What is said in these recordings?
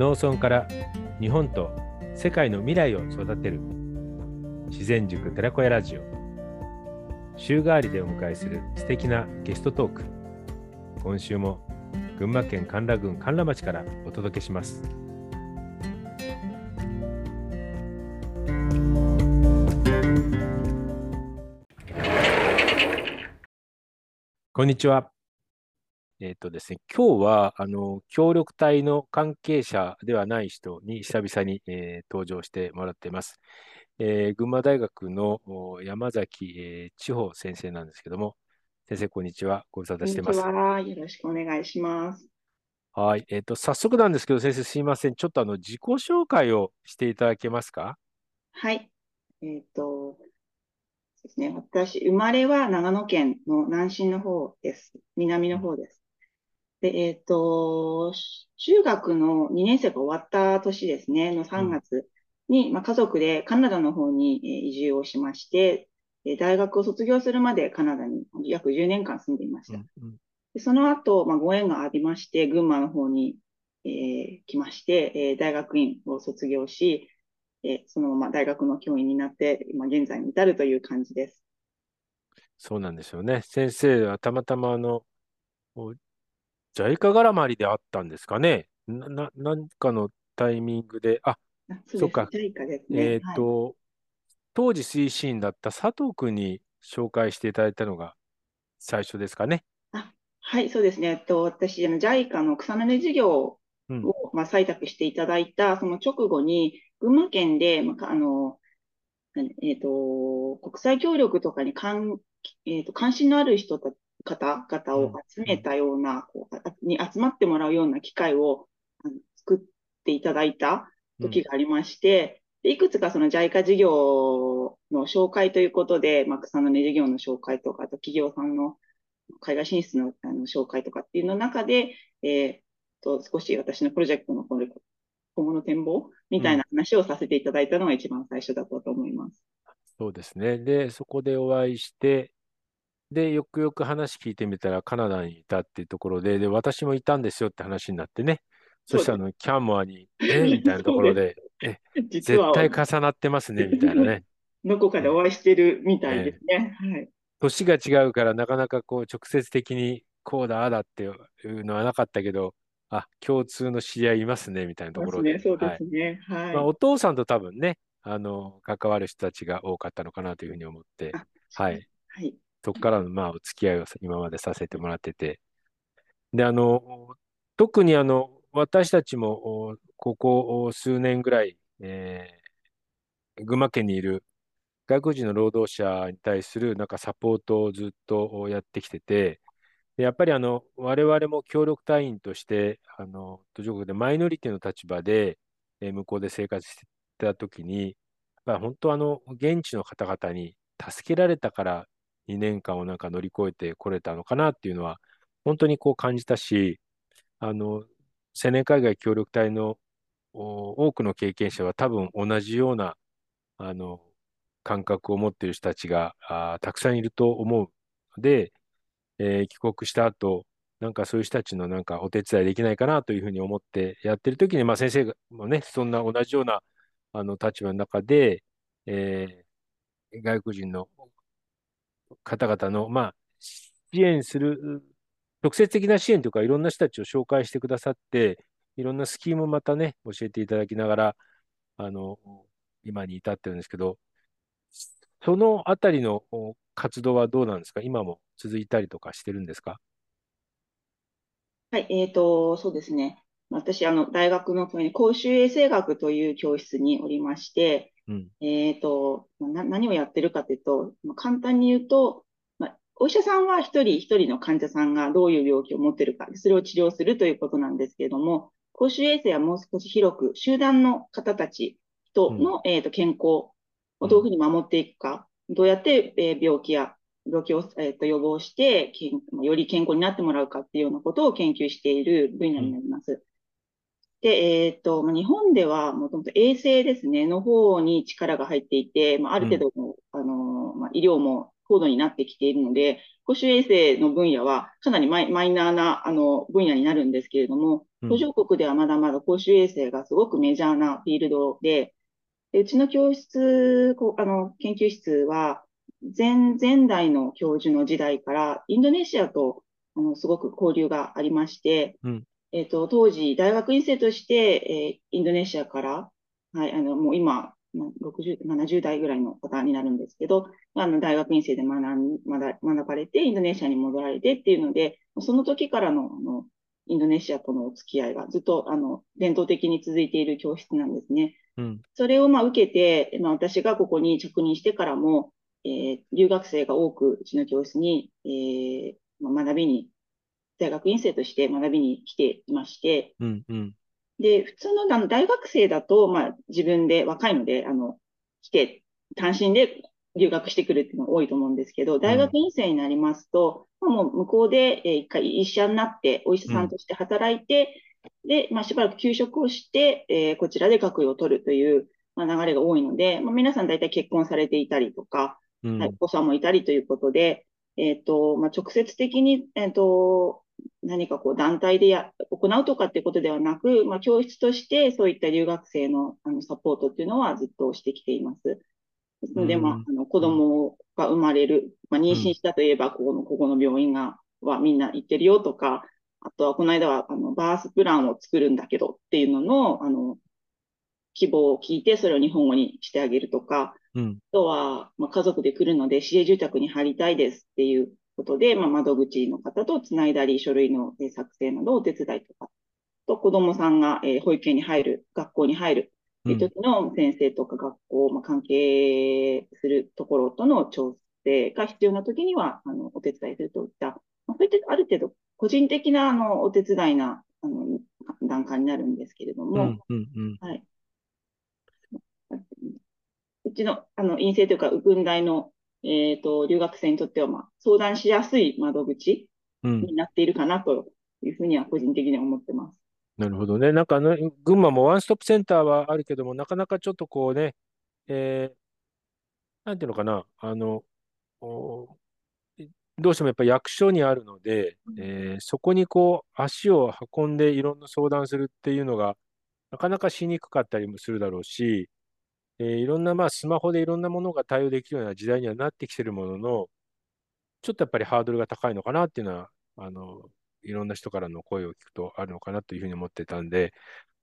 農村から日本と世界の未来を育てる。自然塾寺子屋ラジオ。週替わりでお迎えする素敵なゲストトーク。今週も群馬県甘楽郡甘楽町からお届けします。こんにちは。えっ、とですね、今日は、あの、協力隊の関係者ではない人に久々に、えー、登場してもらっています。えー、群馬大学の山崎、えー、千穂先生なんですけども、先生、こんにちは。ご無沙汰してます。こんにちは。よろしくお願いします。はい。えっ、ー、と、早速なんですけど、先生、すいません。ちょっとあの、自己紹介をしていただけますか？はい。えっ、と、ですね。私、生まれは長野県の南進の方です。南の方です。で、えっ、ー、と、中学の2年生が終わった年ですね、の3月に、うん、まあ、家族でカナダの方に移住をしまして、大学を卒業するまでカナダに約10年間住んでいました。うんうん、でその後、まあ、ご縁がありまして、群馬の方に、えー、来まして、えー、大学院を卒業し、えー、そのまま大学の教員になって、今現在に至るという感じです。そうなんですよね。先生はたまたまあの、JICA 絡まりであったんですかね？な、な、なんかのタイミングで、あ、そっか。ね、えっ、ー、と、はい、当時推進だった佐藤君に紹介していただいたのが最初ですかね？あはい、そうですね。えっと、私、JICA の草の根事業を、うん、まあ、採択していただいた、その直後に、群馬県で、まあ、あの、えっ、ー、と、国際協力とかに関,、えーと、関心のある人た方々を集めたような、こうに集まってもらうような機会をあの作っていただいた時がありまして、うん、いくつかその JICA 事業の紹介ということで、まあ、草の根事業の紹介とか、あと企業さんの海外進出のあの紹介とかっていうの中で、えー、と少し私のプロジェクトの今後の展望みたいな話をさせていただいたのが一番最初だったと思います。うん、そうですね。で、そこでお会いして、で、よくよく話聞いてみたらカナダにいたっていうところで、で、私もいたんですよって話になってね。そしたらあの、キャンモアに、え？みたいなところで、え、絶対重なってますね、みたいなね。どこかでお会いしてるみたいですね。はい。年が違うからなかなかこう直接的にこうだ、ああだっていうのはなかったけど、あ、共通の知り合いいますね、みたいなところで。そうですね。はい。まあ、お父さんと多分ね、あの、関わる人たちが多かったのかなというふうに思って、はい。はい。そこからの、まあ、お付き合いを今までさせてもらってて。で、あの、特にあの、私たちも、ここ数年ぐらい、えー、群馬県にいる外国人の労働者に対するなんかサポートをずっとやってきてて、やっぱりあの我々も協力隊員として、あの途上国でマイノリティの立場で、えー、向こうで生活してたときに、やっぱ本当あの現地の方々に助けられたから2年間をなんか乗り越えてこれたのかなっていうのは、本当にこう感じたし、あの、青年海外協力隊の多くの経験者は多分同じような、あの、感覚を持っている人たちがあたくさんいると思う。ので、えー、帰国した後、なんかそういう人たちのなんかお手伝いできないかなというふうに思ってやってるときに、まあ先生もね、そんな同じようなあの立場の中で、えー、外国人の方々の、まあ、支援する、直接的な支援というか、いろんな人たちを紹介してくださって、いろんなスキームをまたね、教えていただきながら、あの、今に至ってるんですけど、そのあたりの活動はどうなんですか？今も続いたりとかしてるんですか？はい、えっ、ー、と、そうですね。私、あの、大学の公衆衛生学という教室におりまして、うん、えっ、ー、と、な、何をやってるかというと、まあ、簡単に言うと、まあ、お医者さんは一人一人の患者さんがどういう病気を持っているか、それを治療するということなんですけれども、公衆衛生はもう少し広く、集団の方たち、人の、うん、えーと、健康をどういうふうに守っていくか、どうやって、えー、病気や病気を、えーと、予防してより健康になってもらうかっていうようなことを研究している分野になります。で、えっ、ー、と、日本ではもともと衛生ですね、の方に力が入っていて、まあ、ある程度の、うん、あの、まあ、医療も高度になってきているので、公衆衛生の分野はかなりマイマイナーなあの分野になるんですけれども、途上国ではまだまだ公衆衛生がすごくメジャーなフィールドで、でうちの教室、こあの研究室は、前、前代の教授の時代からインドネシアとあのすごく交流がありまして、うん、えっ、と、当時大学院生として、えー、インドネシアから、はい、あの、もう今、60、70代ぐらいの方になるんですけど、あの、大学院生で学ん、学学ばれて、インドネシアに戻られてっていうので、その時からの、あの、インドネシアとのお付き合いがずっと、あの、伝統的に続いている教室なんですね。うん、それを、まあ、受けて、まあ、私がここに着任してからも、えー、留学生が多く、うちの教室に、えー、まあ、学びに、大学院生として学びに来ていまして、うんうん、で、普通のあの大学生だと、まあ、自分で若いので、あの、来て、単身で留学してくるっていうのが多いと思うんですけど、大学院生になりますと、うん、もう向こうで、えー、一回医者になって、お医者さんとして働いて、うん、で、まあ、しばらく休職をして、えー、こちらで学位を取るという、まあ、流れが多いので、まあ、皆さん大体結婚されていたりとか、うん、はい、お子さんもいたりということで、えっ、ー、と、まあ、直接的に、えっ、と、何かこう団体でや行うとかっていうことではなく、まあ、教室としてそういった留学生のあのサポートっていうのはずっとしてきています。ですので、まあ、あの子供が生まれる、まあ、妊娠したといえば、ここの、ここの病院が、はみんな行ってるよとか、あとはこの間はあのバースプランを作るんだけどっていうのの、あの、希望を聞いてそれを日本語にしてあげるとか、うん、あとは、まあ、家族で来るので市営住宅に入りたいですっていうことで、まあ、窓口の方とつないだり、書類の作成などをお手伝いとか、と子供さんが、えー、保育園に入る、学校に入るという時の先生とか学校、まあ、関係するところとの調整が必要な時には、あの、お手伝いするといった、まあ、そういったある程度個人的なあのお手伝いなあの段階になるんですけれども。うちの、あの、陰性というか、軍大のえっ、ー、と、留学生にとっては、まあ、相談しやすい窓口になっているかなというふうには個人的には思ってます。なるほどね。なんかね、群馬もワンストップセンターはあるけども、なかなかちょっとこうね、えー、なんていうのかな、あの、どうしてもやっぱ役所にあるので、えー、そこにこう足を運んでいろんな相談するっていうのがなかなかしにくかったりもするだろうし、えー、いろんな、まあ、スマホでいろんなものが対応できるような時代にはなってきてるものの、ちょっとやっぱりハードルが高いのかなっていうのは、あの、いろんな人からの声を聞くとあるのかなというふうに思ってたんで、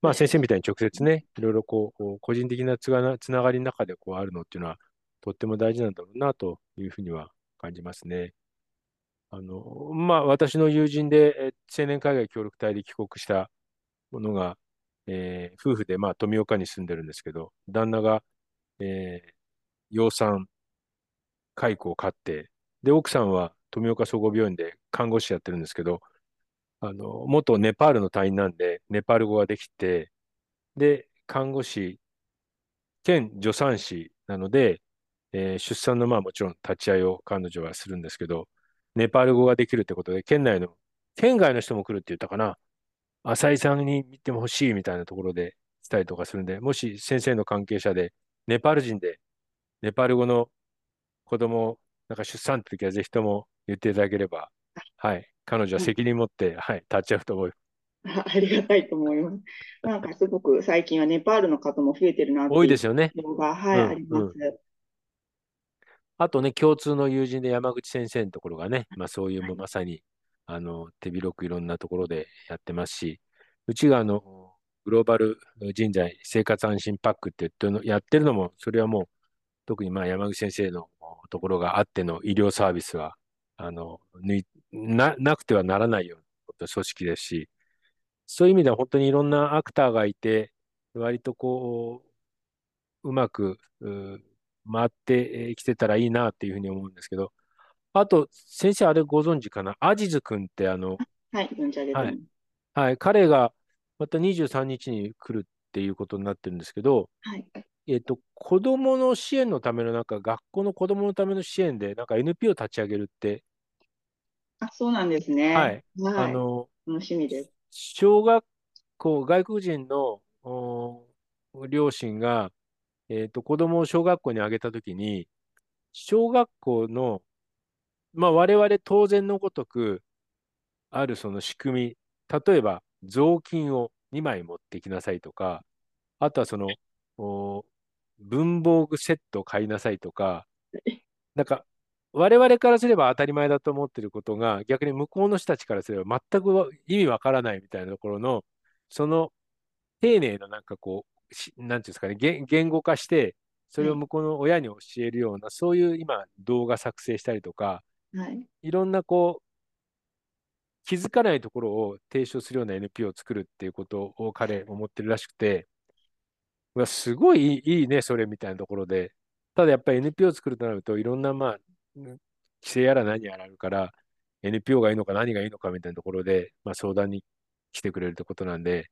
まあ先生みたいに直接ね、いろいろこう、個人的なつがつながりの中でこうあるのっていうのは、とっても大事なんだろうなというふうには感じますね。あの、まあ私の友人で青年海外協力隊で帰国したものが、えー、夫婦で、まあ、富岡に住んでるんですけど、旦那が、えー、養蚕、蚕を飼って、で、奥さんは富岡総合病院で看護師やってるんですけど、あの、元ネパールの隊員なんで、ネパール語ができて、で、看護師兼助産師なので、えー、出産のまあもちろん立ち会いを彼女はするんですけど、ネパール語ができるってことで、県内の、県外の人も来るって言ったかな。浅井さんに見ても欲しいみたいなところでしたりとかするんで、もし先生の関係者で、ネパール人で、ネパール語の子供、なんか出産って時はぜひとも言っていただければ、はい、彼女は責任持って、はい、立ち会うと思います。ありがたいと思います。なんかすごく最近はネパールの方も増えてるな多いですよね。が、はい、うん、あります。あとね、共通の友人で山口先生のところがね、まあそういうもまさにあの、手広くいろんなところでやってますし、うちがあの、グローバル人材生活安心パックって言ってのやってるのも、それはもう、特にまあ山口先生のところがあっての医療サービスは、あの、な、なくてはならないような組織ですし、そういう意味では本当にいろんなアクターがいて、割とこう、うまく、う回ってきてたらいいなっていうふうに思うんですけど、あと、先生、あれご存知かな？アジズ君ってあの、はい、存じ上げてはい、はい、彼がまた23日に来るっていうことになってるんですけど、はい、えっ、と、子供の支援のための、なんか学校の子供のための支援で、なんか NPO 立ち上げるって。あ、そうなんですね。はい。はい、あの、楽しみです。小学校、外国人の両親が、えっ、と、子供を小学校にあげたときに、小学校のまあ、我々当然のごとく、あるその仕組み、例えば、雑巾を2枚持ってきなさいとか、あとはその、文房具セットを買いなさいとか、なんか、我々からすれば当たり前だと思ってることが、逆に向こうの人たちからすれば全く意味わからないみたいなところの、その丁寧ななんかこう、なんていうんですかね、言語化して、それを向こうの親に教えるような、そういう今動画作成したりとか、はい、いろんなこう、気づかないところを提唱するような NPO を作るっていうことを彼思ってるらしくて、うわすごいいいね、それみたいなところで、ただやっぱり NPO を作るとなると、いろんなまあ、規制やら何やらあるから、NPO がいいのか何がいいのかみたいなところで、まあ、相談に来てくれるってことなんで、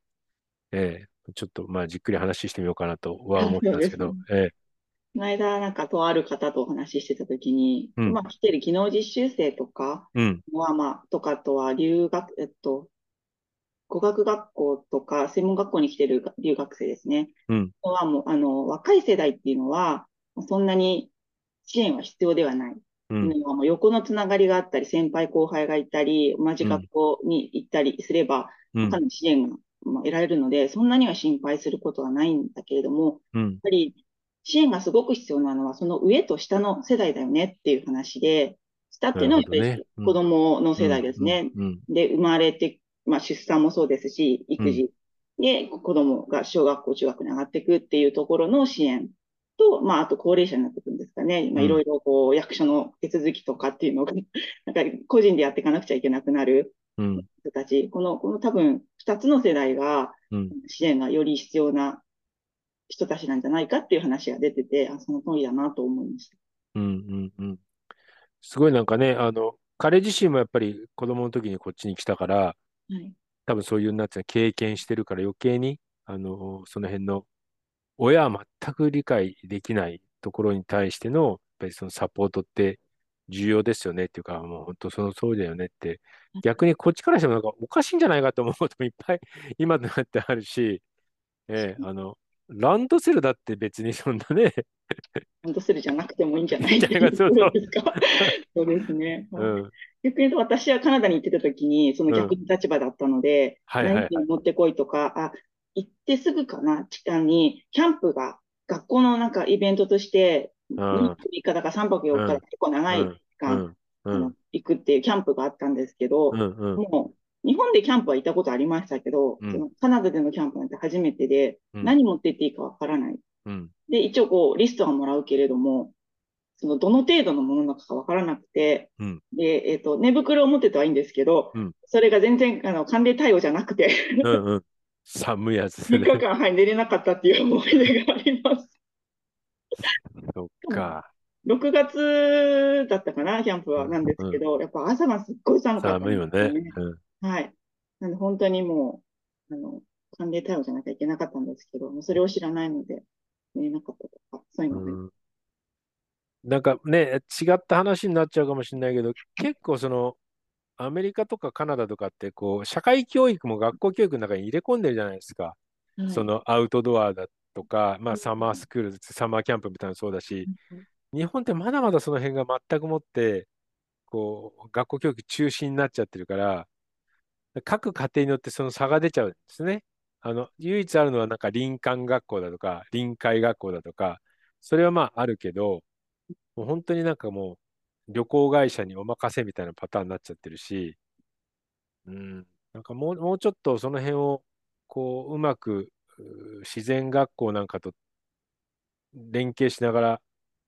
えー、ちょっとまあじっくり話してみようかなとは思ったんですけど、えー、この間、なんか、とある方とお話ししてたときに、うん、まあ、来てる技能実習生とかは、まあ、とかとは留学、えっと、語学学校とか専門学校に来てる留学生ですね。うん。はもう、あの、若い世代っていうのは、そんなに支援は必要ではない。うん、もう横のつながりがあったり、先輩後輩がいたり、同じ学校に行ったりすれば、かなり支援が得られるので、そんなには心配することはないんだけれども、やっぱり支援がすごく必要なのは、その上と下の世代だよねっていう話で、下っていうのはやっぱり子供の世代ですね。で、生まれて、まあ、出産もそうですし、育児。で子供が小学校、中学に上がっていくっていうところの支援と、まあ、あと高齢者になってくるんですかね。まあ、いろいろこう、役所の手続きとかっていうのが、なんか個人でやっていかなくちゃいけなくなる人たち、この、この多分、二つの世代が、支援がより必要な人たちなんじゃないかっていう話が出てて、あその通りだなと思いました。うんうんうん。すごいなんかね、あの、彼自身もやっぱり子供の時にこっちに来たから、はい、多分そういうなって経験してるから余計に、あの、その辺の親は全く理解できないところに対しての、やっぱりそのサポートって重要ですよねっていうか、もう本当その通りだよねって、逆にこっちからしてもなんかおかしいんじゃないかと思うこともいっぱい今となってあるし、えー、あの、ランドセルだって別にそんなね。ランドセルじゃなくてもいいんじゃない？ですか。そうですね。うん、逆に言うと私はカナダに行ってた時に、その逆の立場だったので、うんはいはい、何持ってこいとか、あ、行ってすぐかな、地下に、キャンプが学校のなんかイベントとして、2泊3日だから3泊4日結構長い時間、行くっていうキャンプがあったんですけど、もう日本でキャンプは行ったことありましたけど、うん、そのカナダでのキャンプなんて初めてで、うん、何持って行っていいかわからない。うん、で、一応こう、リストはもらうけれども、そのどの程度のものなのかわからなくて、で、えっ、ー、と、寝袋を持ってたはいいんですけど、それが全然、あの、寒冷対応じゃなくてうんうん、寒いやつね。3日間、はい、寝れなかったっていう思い出があります。そっか。6月だったかな、キャンプは、なんですけど、やっぱ朝がすっごい寒かった、ね、寒いよね。はい。なんで本当にもう、あの、寒冷対応じゃなきゃいけなかったんですけど、もうそれを知らないので、寝れなかったとか、そういうので。うんなんかね、違った話になっちゃうかもしれないけど、結構その、アメリカとかカナダとかって、こう、社会教育も学校教育の中に入れ込んでるじゃないですか。はい、そのアウトドアだとか、まあ、サマースクール、サマーキャンプみたいなのそうだし、日本ってまだまだその辺が全くもって、こう、学校教育中心になっちゃってるから、各家庭によってその差が出ちゃうんですね。あの、唯一あるのはなんか林間学校だとか、臨海学校だとか、それはまああるけど、もう本当になんかもう旅行会社にお任せみたいなパターンになっちゃってるし、うん、なんかもうもうちょっとその辺をこううまく自然学校なんかと連携しながら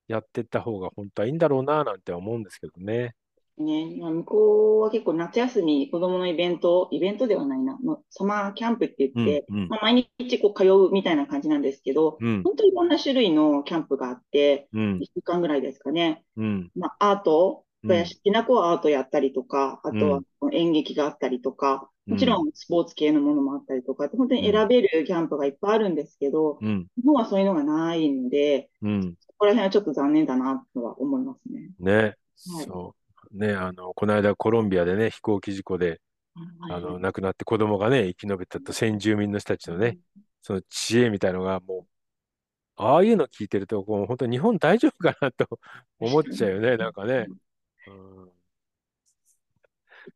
やっていった方が本当はいいんだろうななんて思うんですけどね。ね、まあ、向こうは結構夏休み、子供のイベント、イベントではないな、サマーキャンプって言って、うんうん、まあ、毎日こう通うみたいな感じなんですけど、うん、本当にいろんな種類のキャンプがあって、うん、1週間ぐらいですかね。うん、まあ、アート、好きな子はアートやったりとか、あとは演劇があったりとか、もちろんスポーツ系のものもあったりとか、本当に選べるキャンプがいっぱいあるんですけど、日本はそういうのがないので、そこら辺はちょっと残念だなとは思いますね。ね。はい、そうね、あの、この間コロンビアでね、飛行機事故で、あの、亡くなって子供がね、生き延びたと先住民の人たちのね、その知恵みたいのがもう、ああいうの聞いてると、こう本当日本大丈夫かなと 思っちゃうよね、なんかね。うん、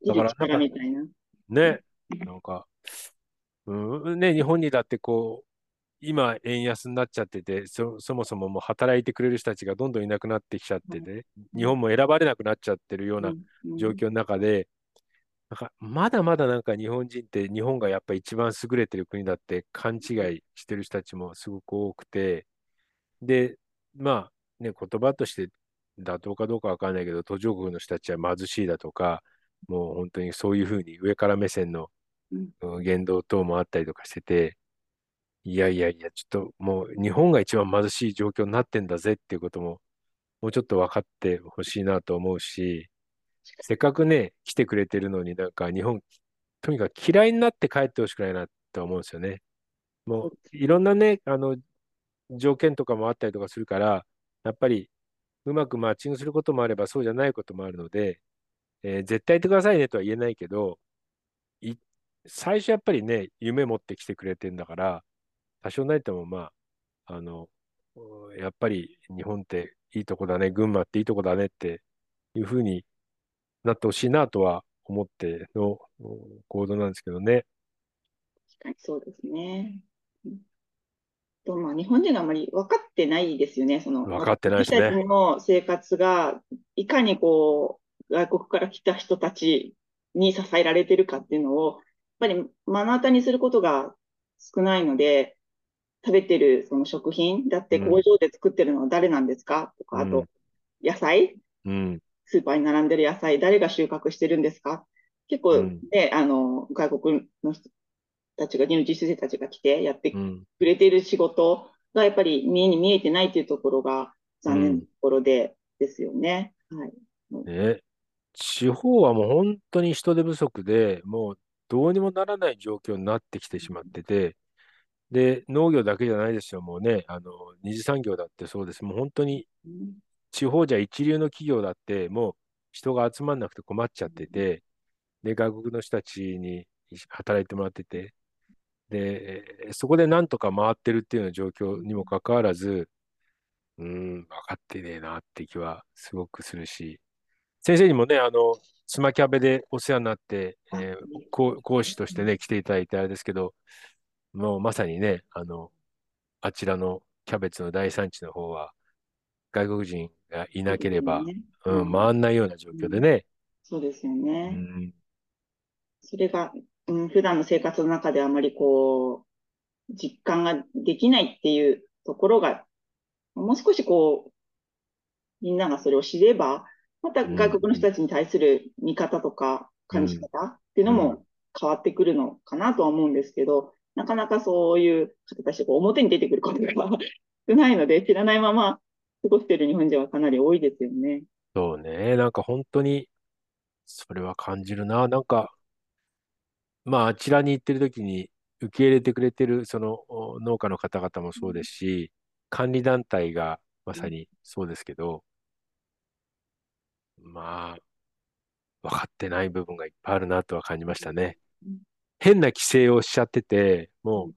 だから、なんか、ね、なんか、うん、ね、日本にだってこう、今円安になっちゃっててそ、そもそももう働いてくれる人たちがどんどんいなくなってきちゃってて、日本も選ばれなくなっちゃってるような状況の中で、なんかまだまだなんか日本人って日本がやっぱ一番優れてる国だって勘違いしてる人たちもすごく多くて、で、まあね、言葉として妥当かどうかわかんないけど、途上国の人たちは貧しいだとか、もう本当にそういうふうに上から目線の言動等もあったりとかしてて、いやいやいや、ちょっともう日本が一番貧しい状況になってんだぜっていうことも、もうちょっと分かってほしいなと思うし、せっかくね、来てくれてるのになんか日本、とにかく嫌いになって帰ってほしくないなと思うんですよね。もういろんなね、あの、条件とかもあったりとかするから、やっぱりうまくマッチングすることもあればそうじゃないこともあるので、えー、絶対行ってくださいねとは言えないけど、最初やっぱりね、夢持ってきてくれてんだから、多少ないともまあ、あの、やっぱり日本っていいとこだね、群馬っていいとこだねっていうふうになってほしいなとは思っての行動なんですけどね。確かにそうですね。とまあ、日本人があまり分かってないですよね。その分かってないですね。私たちの生活がいかにこう外国から来た人たちに支えられてるかっていうのを、やっぱり目の当たりにすることが少ないので、食べてるその食品だって工場で作ってるのは誰なんですか、とか、あと、野菜、うん、スーパーに並んでる野菜、誰が収穫してるんですか？結構ね、あの、外国の人たちが、技術生たちが来てやってくれている仕事がやっぱり見えに見えてないっていうところが残念なところで、ですよね。はい。ね、地方はもう本当に人手不足で、もうどうにもならない状況になってきてしまってて、で、農業だけじゃないですよ、もうね、あの、二次産業だってそうです。もう本当に、地方じゃ一流の企業だって、もう人が集まんなくて困っちゃってて、で、外国の人たちに働いてもらってて、で、そこでなんとか回ってるっていうような状況にもかかわらず、うん、分かってねえなって気はすごくするし、先生にもね、あの、スマキャベでお世話になって、えー、講師としてね、来ていただいてあれですけど、もうまさにね、あの、あちらのキャベツの大産地の方は、外国人がいなければ、ね、うん、回んないような状況でね。そうですよね。うん、それが、うん、普段の生活の中であまりこう、実感ができないっていうところが、もう少しこう、みんながそれを知れば、また外国の人たちに対する見方とか感じ方っていうのも変わってくるのかなとは思うんですけど、なかなかそういう方たちが表に出てくることが 少ないので、知らないまま過ごしている日本人はかなり多いですよね。そうね。なんか本当に、それは感じるな。なんか、まあ、あちらに行ってる時に受け入れてくれてる、その農家の方々もそうですし、管理団体がまさにそうですけど、まあ、分かってない部分がいっぱいあるなとは感じましたね。変な規制をしちゃってて、もう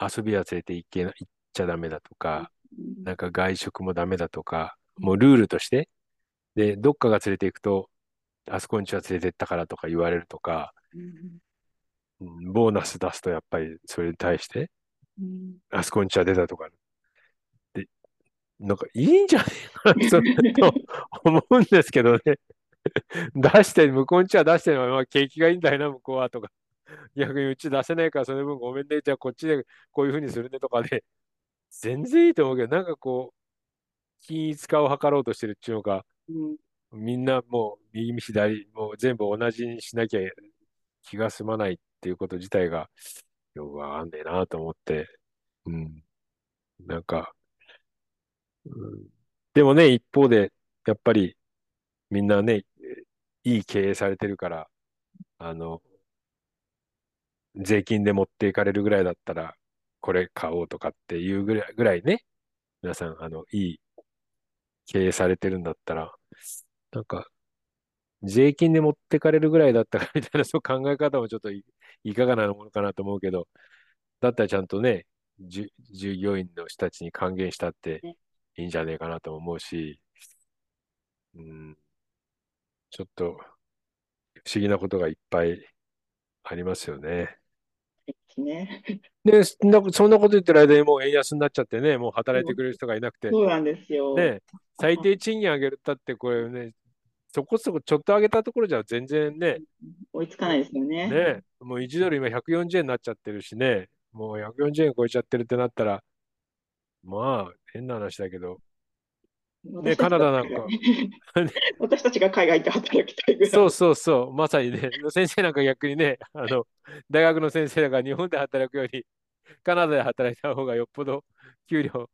遊びは連れて行けな、行っちゃダメだとか、なんか外食もダメだとか、もうルールとして、で、どっかが連れて行くと、あそこにちは連れてったからとか言われるとか、うん、ボーナス出すとやっぱりそれに対して、あそこにちは出たとか、で、なんかいいんじゃないかなと思うんですけどね。出して、向こうにちは出してるのは、まあ、景気がいいんだよな、向こうはとか。逆にうち出せないから、その分ごめんね、じゃあこっちでこういうふうにするねとかで、全然いいと思うけど、なんかこう、均一化を図ろうとしてるっていうのか、うん、みんなもう右左、もう全部同じにしなきゃ気が済まないっていうこと自体が、よくわかんねえなと思って、うん。なんか、うん、でもね、一方で、やっぱり、みんなね、いい経営されてるから、あの、税金で持っていかれるぐらいだったら、これ買おうとかっていうぐらいぐらいね、皆さん、あの、いい経営されてるんだったら、なんか、税金で持ってかれるぐらいだったら みたいな、そう考え方もちょっといかがなものかなと思うけど、だったらちゃんとね、従業員の人たちに還元したっていいんじゃねえかなと思うし、うん、ちょっと不思議なことがいっぱいありますよね。ね。で、そんなそんなこと言ってる間にもう円安になっちゃってね、もう働いてくれる人がいなくて。そうなんですよ。ね、最低賃金上げるったって、これね、そこそこちょっと上げたところじゃ全然ね、追いつかないですよね。ね、もう1ドル今140円になっちゃってるしね、もう140円超えちゃってるってなったら、まあ、変な話だけど、ね、カナダなんか。私たちが海外で働きたいぐらい。そうそうそう、まさにね、先生なんか逆にね、あの大学の先生が日本で働くより、カナダで働いた方がよっぽど給料、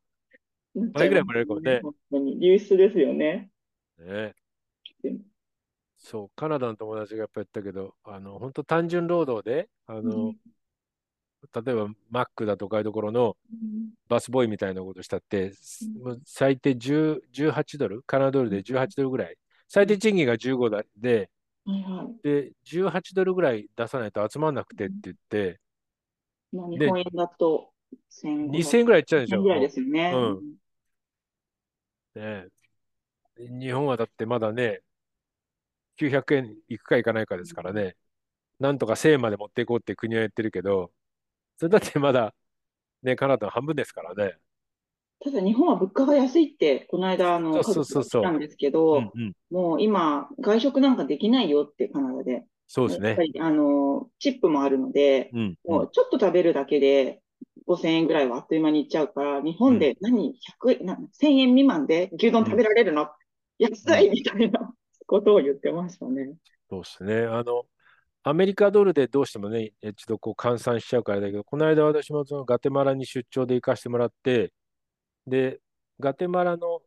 倍ぐらいもらえるかもね。本当に流出ですよね。ねそう、カナダの友達がやっぱ言ったけど、あの本当単純労働で、あの、うん、例えばマックだとかいうところのバスボーイみたいなことしたって、うん、最低10 18ドル、カナダドルで18ドルぐらい、最低賃金が15だで、うん、で、18ドルぐらい出さないと集まんなくてって言って、まあ、日本円だと2000円ぐらいいっちゃうでしょ？ぐらいですよね。うん。ね日本はだってまだね、900円いくかいかないかですからね、なんとか1000円まで持っていこうって国は言ってるけど、それだってまだ、ね、カナダの半分ですからね。ただ日本は物価が安いって、この間、あの、そうそうそうたんですけど、うんうん、もう今、外食なんかできないよって、カナダで。そうですね。やっぱり、あの、チップもあるので、うんうん、もうちょっと食べるだけで、5000円ぐらいはあっという間にいっちゃうから、日本で何、100、な1000円未満で牛丼食べられるの、うん、安いみたいなことを言ってましたね。そうですね。あの、アメリカドルでどうしてもね、一度こう換算しちゃうからだけど、この間私もそのガテマラに出張で行かせてもらって、で、ガテマラの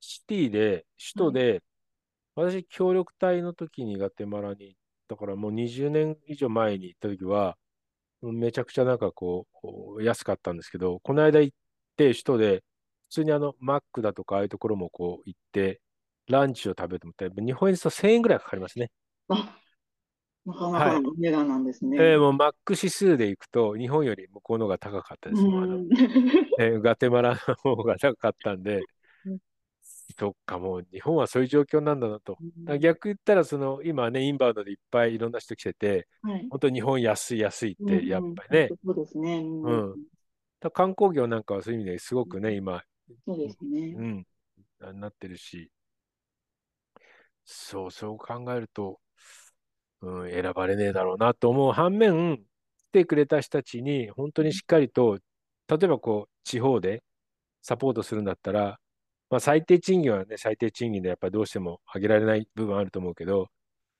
シティで、首都で、うん、私、協力隊の時にガテマラに行ったから、もう20年以上前に行った時は、めちゃくちゃなんかこう、安かったんですけど、この間行って、首都で、普通にあの、マックだとか、ああいうところもこう行って、ランチを食べても日本円ですと1000円ぐらいかかりますね。なかなかの値段なんですね。はい、えー、もうマック指数でいくと、日本より向こうの方が高かったですよ。あのえー、ガテマラの方が高かったんで、そっか、もう日本はそういう状況なんだなと。逆言ったら、その今ね、インバウンドでいっぱいいろんな人来てて、はい、本当に日本安い安いって、やっぱりね。そうですね。うん。観光業なんかはそういう意味ですごくね、今、そうですね。うん、なってるし、そう、そう考えると、うん、選ばれねえだろうなと思う反面、来てくれた人たちに本当にしっかりと、例えばこう、地方でサポートするんだったら、まあ、最低賃金はね、最低賃金でやっぱりどうしても上げられない部分あると思うけど、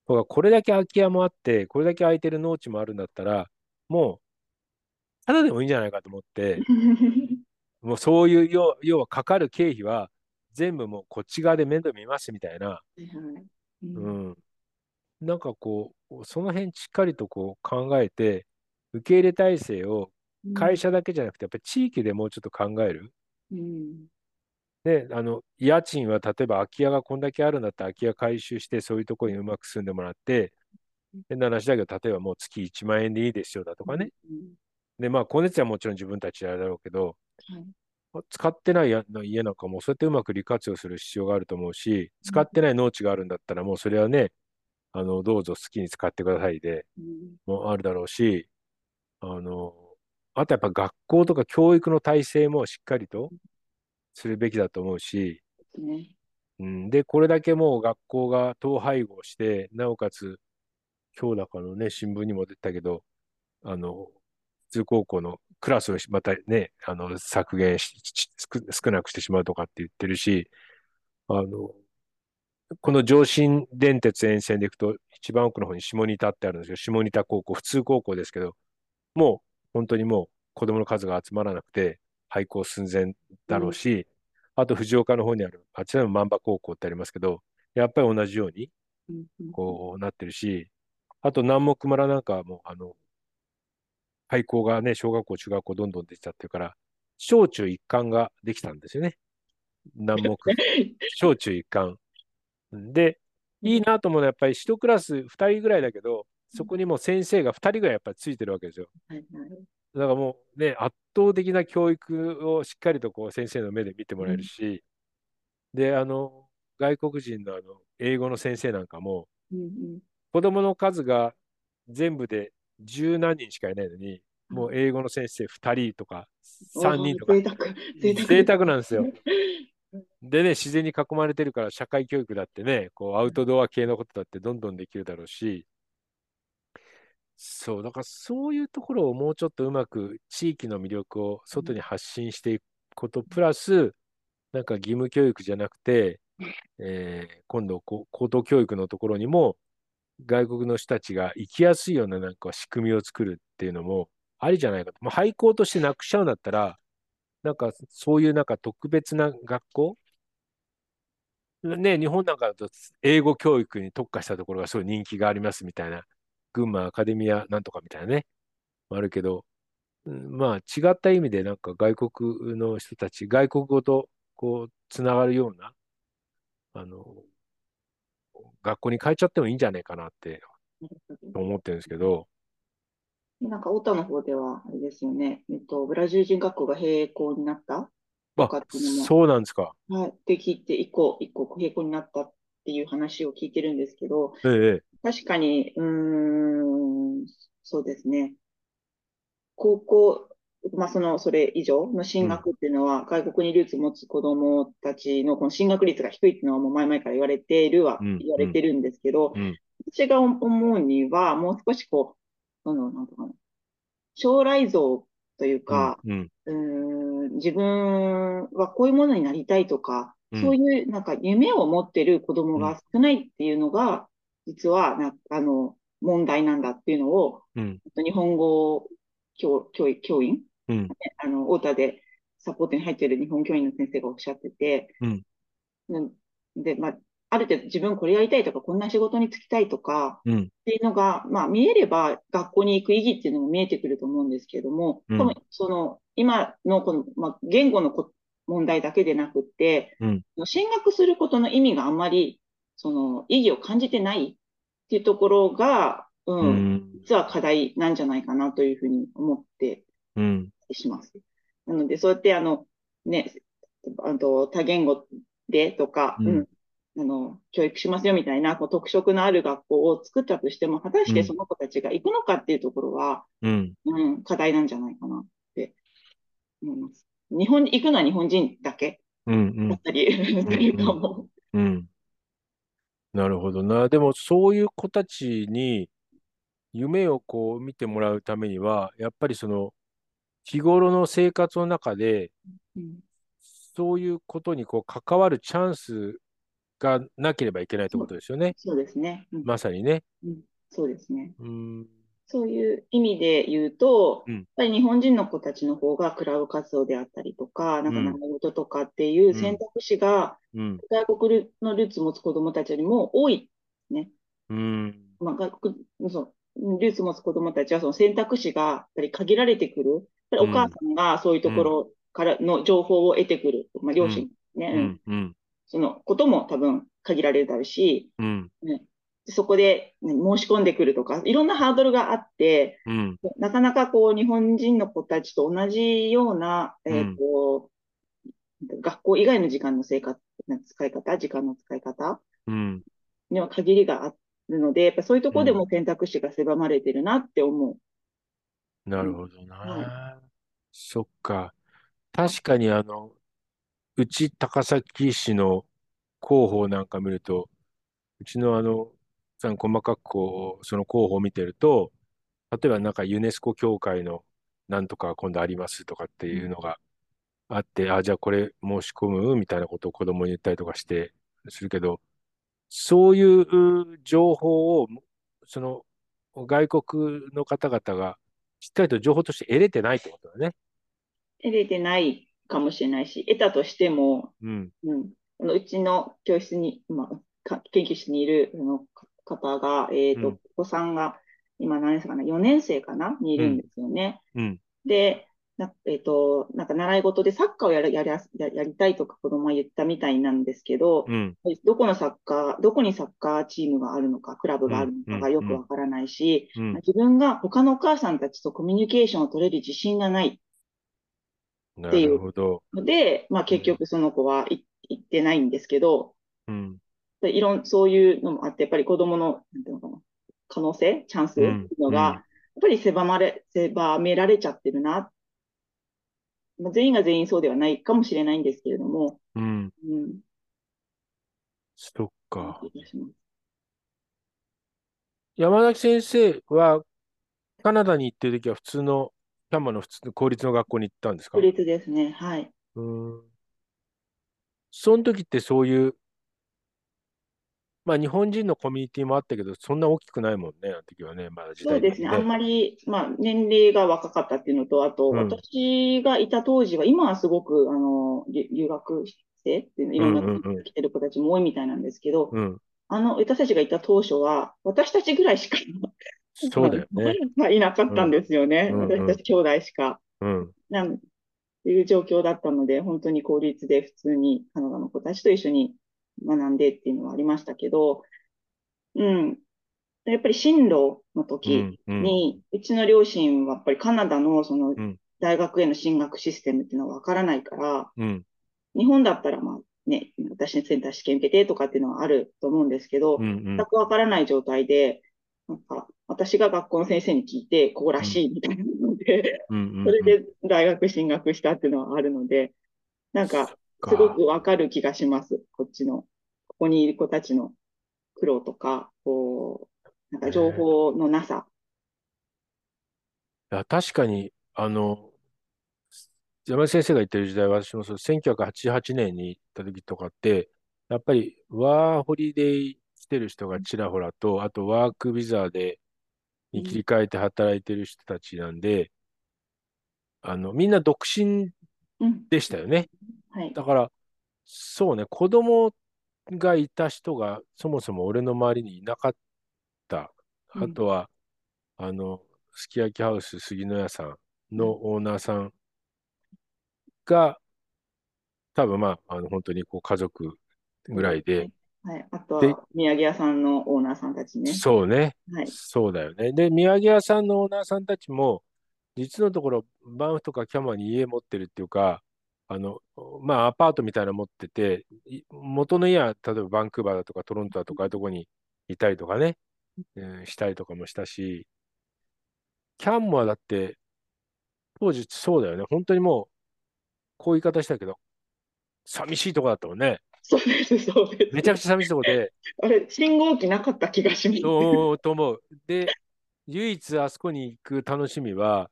これだけ空き家もあって、これだけ空いてる農地もあるんだったら、もう、ただでもいいんじゃないかと思って、もうそういう要、要はかかる経費は、全部もうこっち側で面倒見ますみたいな、うん、なんかこう、その辺しっかりとこう考えて、受け入れ体制を会社だけじゃなくて、やっぱり地域でもうちょっと考える。うん、で、あの、家賃は例えば空き家がこんだけあるんだったら空き家回収して、そういうところにうまく住んでもらって、変な話だけど、例えばもう月1万円でいいですよだとかね。うん、で、まあ、光熱費はもちろん自分たちやるだろうけど、はい、使ってない家なんかもそうやってうまく利活用する必要があると思うし、使ってない農地があるんだったら、もうそれはね、あの、どうぞ好きに使ってくださいで、もあるだろうし、あの、あとやっぱ学校とか教育の体制もしっかりとするべきだと思うし、うん、で、これだけもう学校が統廃合して、なおかつ、今日だかのね、新聞にも出たけど、あの、普通高校のクラスをまたね、あの、削減し、少なくしてしまうとかって言ってるし、あの、この上信電鉄沿線で行くと、一番奥の方に下仁田ってあるんですけど、下仁田高校、普通高校ですけど、もう本当にもう子供の数が集まらなくて、廃校寸前だろうし、うん、あと藤岡の方にある、あちらの万場高校ってありますけど、やっぱり同じように、こうなってるし、あと南木村なんかはもう、あの、廃校がね、小学校、中学校どんどん出ちゃってるから、小中一貫ができたんですよね。南木。小中一貫。で、いいなと思うのはやっぱり1クラス2人ぐらいだけど、そこにも先生が2人ぐらいやっぱりついてるわけですよ。だからもうね、圧倒的な教育をしっかりとこう先生の目で見てもらえるし、で、あの、外国人のあの英語の先生なんかも、子供の数が全部で十何人しかいないのに、もう英語の先生2人とか3人とか。贅沢。なんですよ。でね、自然に囲まれてるから社会教育だってね、こうアウトドア系のことだってどんどんできるだろうし、そう、だからそういうところをもうちょっとうまく地域の魅力を外に発信していくことプラス、なんか義務教育じゃなくて、えー、今度高等教育のところにも外国の人たちが行きやすいようななんか仕組みを作るっていうのもありじゃないかと。まあ、廃校としてなくしちゃうんだったら、なんかそういうなんか特別な学校？ね、日本なんかだと英語教育に特化したところがすごい人気がありますみたいな、群馬アカデミアなんとかみたいなね、あるけど、まあ違った意味でなんか外国の人たち、外国語とこうつながるような、あの、学校に変えちゃってもいいんじゃないかなって思ってるんですけど、なんか、オタの方では、あれですよね、えっと、ブラジル人学校が閉校になった？とかっていうの。も、そうなんですか。はい。で、聞いて、一個、一個閉校になったっていう話を聞いてるんですけど、ええ、確かに、うん、そうですね。高校、まあ、その、それ以上の進学っていうのは、うん、外国にルーツ持つ子供たちのこの進学率が低いっていうのはもう前々から言われているは、言われてるんですけど、うん、私が思うには、もう少しこう、その、なんとかな、将来像というか、うん、うん。自分はこういうものになりたいとか、うん、そういうなんか夢を持ってる子供が少ないっていうのが、実はなあの問題なんだっていうのを、うん、日本語教教教員、うん、あの太田でサポートに入っている日本教員の先生がおっしゃってて、うん、で、まあ、ある程度自分これやりたいとか、こんな仕事に就きたいとか、っていうのが、まあ見えれば学校に行く意義っていうのも見えてくると思うんですけれども、多分その今のこの、まあ、言語の問題だけでなくって、うん、進学することの意味があんまり、その意義を感じてないっていうところが、うん、うん、実は課題なんじゃないかなというふうに思ってします。なので、そうやってあの、ね、あと多言語でとか、うん、あの、教育しますよみたいな、こう特色のある学校を作ったとしても、果たしてその子たちが行くのかっていうところは、うん、うん、課題なんじゃないかなって思います。日本に行くのは日本人だけだったりするかも。うん。なるほどな。でも、そういう子たちに夢をこう見てもらうためには、やっぱりその、日頃の生活の中で、うん、そういうことにこう関わるチャンスがなければいけないってことですよね。そうですね。うん、まさにね、うん。そうですね。うんそういう意味で言うと、うん、やっぱり日本人の子たちの方がクラブ活動であったりとか、なんか習い事とかっていう選択肢が、外国のルーツ持つ子供たちよりも多いね。うん。まあ、外国そうルーツ持つ子供たちはその選択肢がやっぱり限られてくる。お母さんがそういうところからの情報を得てくる。まあ、両親ね。うん。そのことも多分限られるだろうし、うん、ね、そこで申し込んでくるとか、いろんなハードルがあって、うん、なかなかこう日本人の子たちと同じような、えーと、うん、学校以外の時間の生活、使い方、時間の使い方には限りがあるので、やっぱそういうところでも選択肢が狭まれてるなって思う。なるほどな、はい。そっか。確かにあの、うち高崎市の広報なんか見ると、うちのあの、さん細かくこう、その候補を見てると、例えばなんかユネスコ協会のなんとか今度ありますとかっていうのがあって、あ、じゃあこれ申し込むみたいなことを子供に言ったりとかしてするけど、そういう情報を、その外国の方々がしっかりと情報として得れてないってことだね。得れてないかもしれないし、得たとしても、うん、うん、うちの教室に、まあ、研究室にいるの方が、えっ、ー、と、うん、お子さんが今何年生かな、4年生かな？にいるんですよね。うん、で、なえっ、ー、と、なんか習い事でサッカーをやるやりややりたいとか子供は言ったみたいなんですけど、うん、どこのサッカー、どこにサッカーチームがあるのか、クラブがあるのかがよくわからないし、うん、自分が他のお母さんたちとコミュニケーションを取れる自信がない。っていうので、まあ結局その子は行ってないんですけど、うん、でいろん、そういうのもあって、やっぱり子供の、なんていうのかな、可能性、チャンスっていうのが、ぱり狭まれ、狭められちゃってるな。まあ、全員が全員そうではないかもしれないんですけれども。うん。うん。そっか。山崎先生は、カナダに行ってるときは普通の、キャンマの普通の公立の学校に行ったんですか？公立ですね。はい。うん。その時ってそういうまあ日本人のコミュニティもあったけど、そんな大きくないもんね、あの時はね、まだ時代、ね、そうですね、あんまり、まあ、年齢が若かったっていうのと、あと、うん、私がいた当時は、今はすごくあの留学生っていうの、いろんな国から来てる子たちも多いみたいなんですけど、うん、あの私たちがいた当初は、私たちぐらいしかそうだよね。いなかったんですよね、うん。私たち兄弟しか。うん、なんっていう状況だったので、本当に公立で普通にカナダの子たちと一緒に学んでっていうのはありましたけど、うん。やっぱり進路の時に、うん、うちの両親はやっぱりカナダのその大学への進学システムっていうのはわからないから、うん、日本だったらまあね、私にセンター試験受けてとかっていうのはあると思うんですけど、全くわからない状態で、なんか私が学校の先生に聞いて、ここらしいみたいなので、それで大学進学したっていうのはあるので、なんかすごくわかる気がします。こっちの、ここにいる子たちの苦労とか、こう、なんか情報のなさ。いや、確かに、あの、山井先生が言ってる時代、私もそう、1988年に行った時とかって、やっぱりワーホリで来てる人がちらほらと、あとワークビザでに切り替えて働いてる人たちなんで、あの、みんな独身でしたよね。はい、だから、そうね、子供がいた人がそもそも俺の周りにいなかった。あとは、うん、あの、すき焼きハウス杉野屋さんのオーナーさんが、多分まあ、あの本当にこう家族ぐらいで。はい、あとは宮城屋さんのオーナーさんたちね。そうね、はい、そうだよね。で、宮城屋さんのオーナーさんたちも、実のところ、バンフとかキャマに家持ってるっていうか、あの、まあ、アパートみたいなの持ってて、元の家は、例えばバンクーバーだとかトロントだとか、ああいうとこにいたりとかね、うん、したりとかもしたし、キャンモアだって、当時そうだよね。本当にもう、こういう言い方したけど、寂しいとこだったもんね。そうです、そうです。めちゃくちゃ寂しいとこで。あれ、信号機なかった気がします。と思う。で、唯一あそこに行く楽しみは、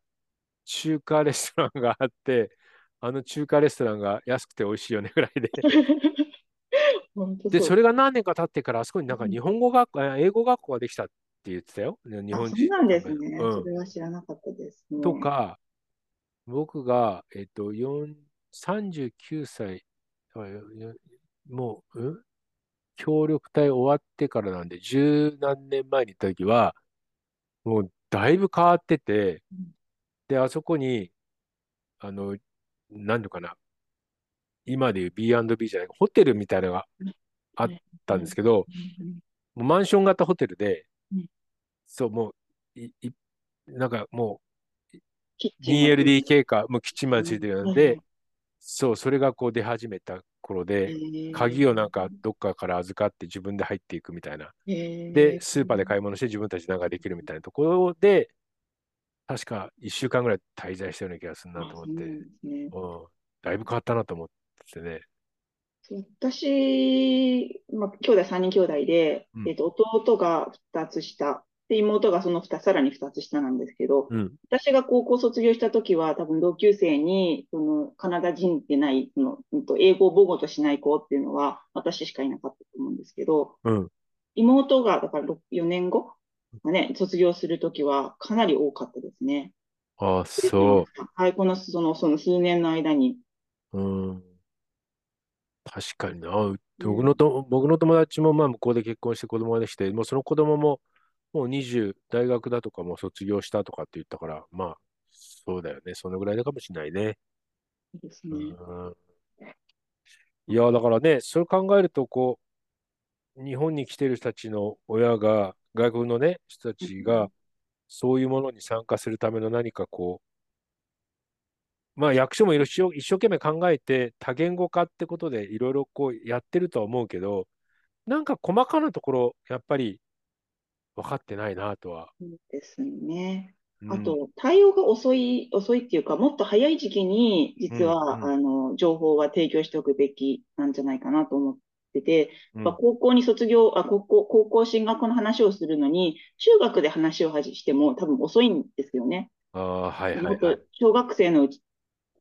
中華レストランがあって、あの中華レストランが安くて美味しいよねぐらいで。で、それが何年か経ってから、あそこになんか日本語学校、英語学校ができたって言ってたよ。日本人。そうなんですね、うん、それは知らなかったです、ね、とか、僕が、えっと、39歳、もう、うん？協力隊終わってからなんで、十何年前に行った時は、もうだいぶ変わってて、で、あそこに、あの、なんのかな、今でいう B&B じゃない、ホテルみたいなのがあったんですけど、もうマンション型ホテルで、そう、もう、いいなんかもう、2LDK か、もうキッチンまでついてるので、そう、それがこう出始めた頃で、鍵をなんかどっかから預かって自分で入っていくみたいな。で、スーパーで買い物して自分たちなんかできるみたいなところで、確か1週間ぐらい滞在したような気がするなと思って、ね、うん、だいぶ変わったなと思ってね。私、まあ、兄弟3人兄弟で、うん、えーと、弟が2つ下、で妹がその2さらに2つ下なんですけど、うん、私が高校卒業した時は、多分同級生にそのカナダ人でないその、英語を母語としない子っていうのは、私しかいなかったと思うんですけど、うん、妹がだから4年後ね、卒業するときはかなり多かったですね。ああ、そう。はい、このそのその数年の間に。うん。確かにな。僕のと、僕の友達もまあ向こうで結婚して子供ができて、もうその子供ももう20、大学だとかも卒業したとかって言ったから、まあ、そうだよね。そのぐらいだかもしれないね。ですね。うん、いや、だからね、それ考えると、こう、日本に来てる人たちの親が、外国のね、人たちが、そういうものに参加するための何かこう、まあ役所も一生懸命考えて多言語化ってことでいろいろこうやってるとは思うけど、なんか細かなところ、やっぱり分かってないなとは。そうですね。うあと、対応が遅い、遅いっていうか、もっと早い時期に、実は、あの、情報は提供しておくべきなんじゃないかなと思ってて、まあ、高校に卒業、あ、高校、高校進学の話をするのに、中学で話をしても多分遅いんですよね。ああ、はいはい、はい。小学生のうち、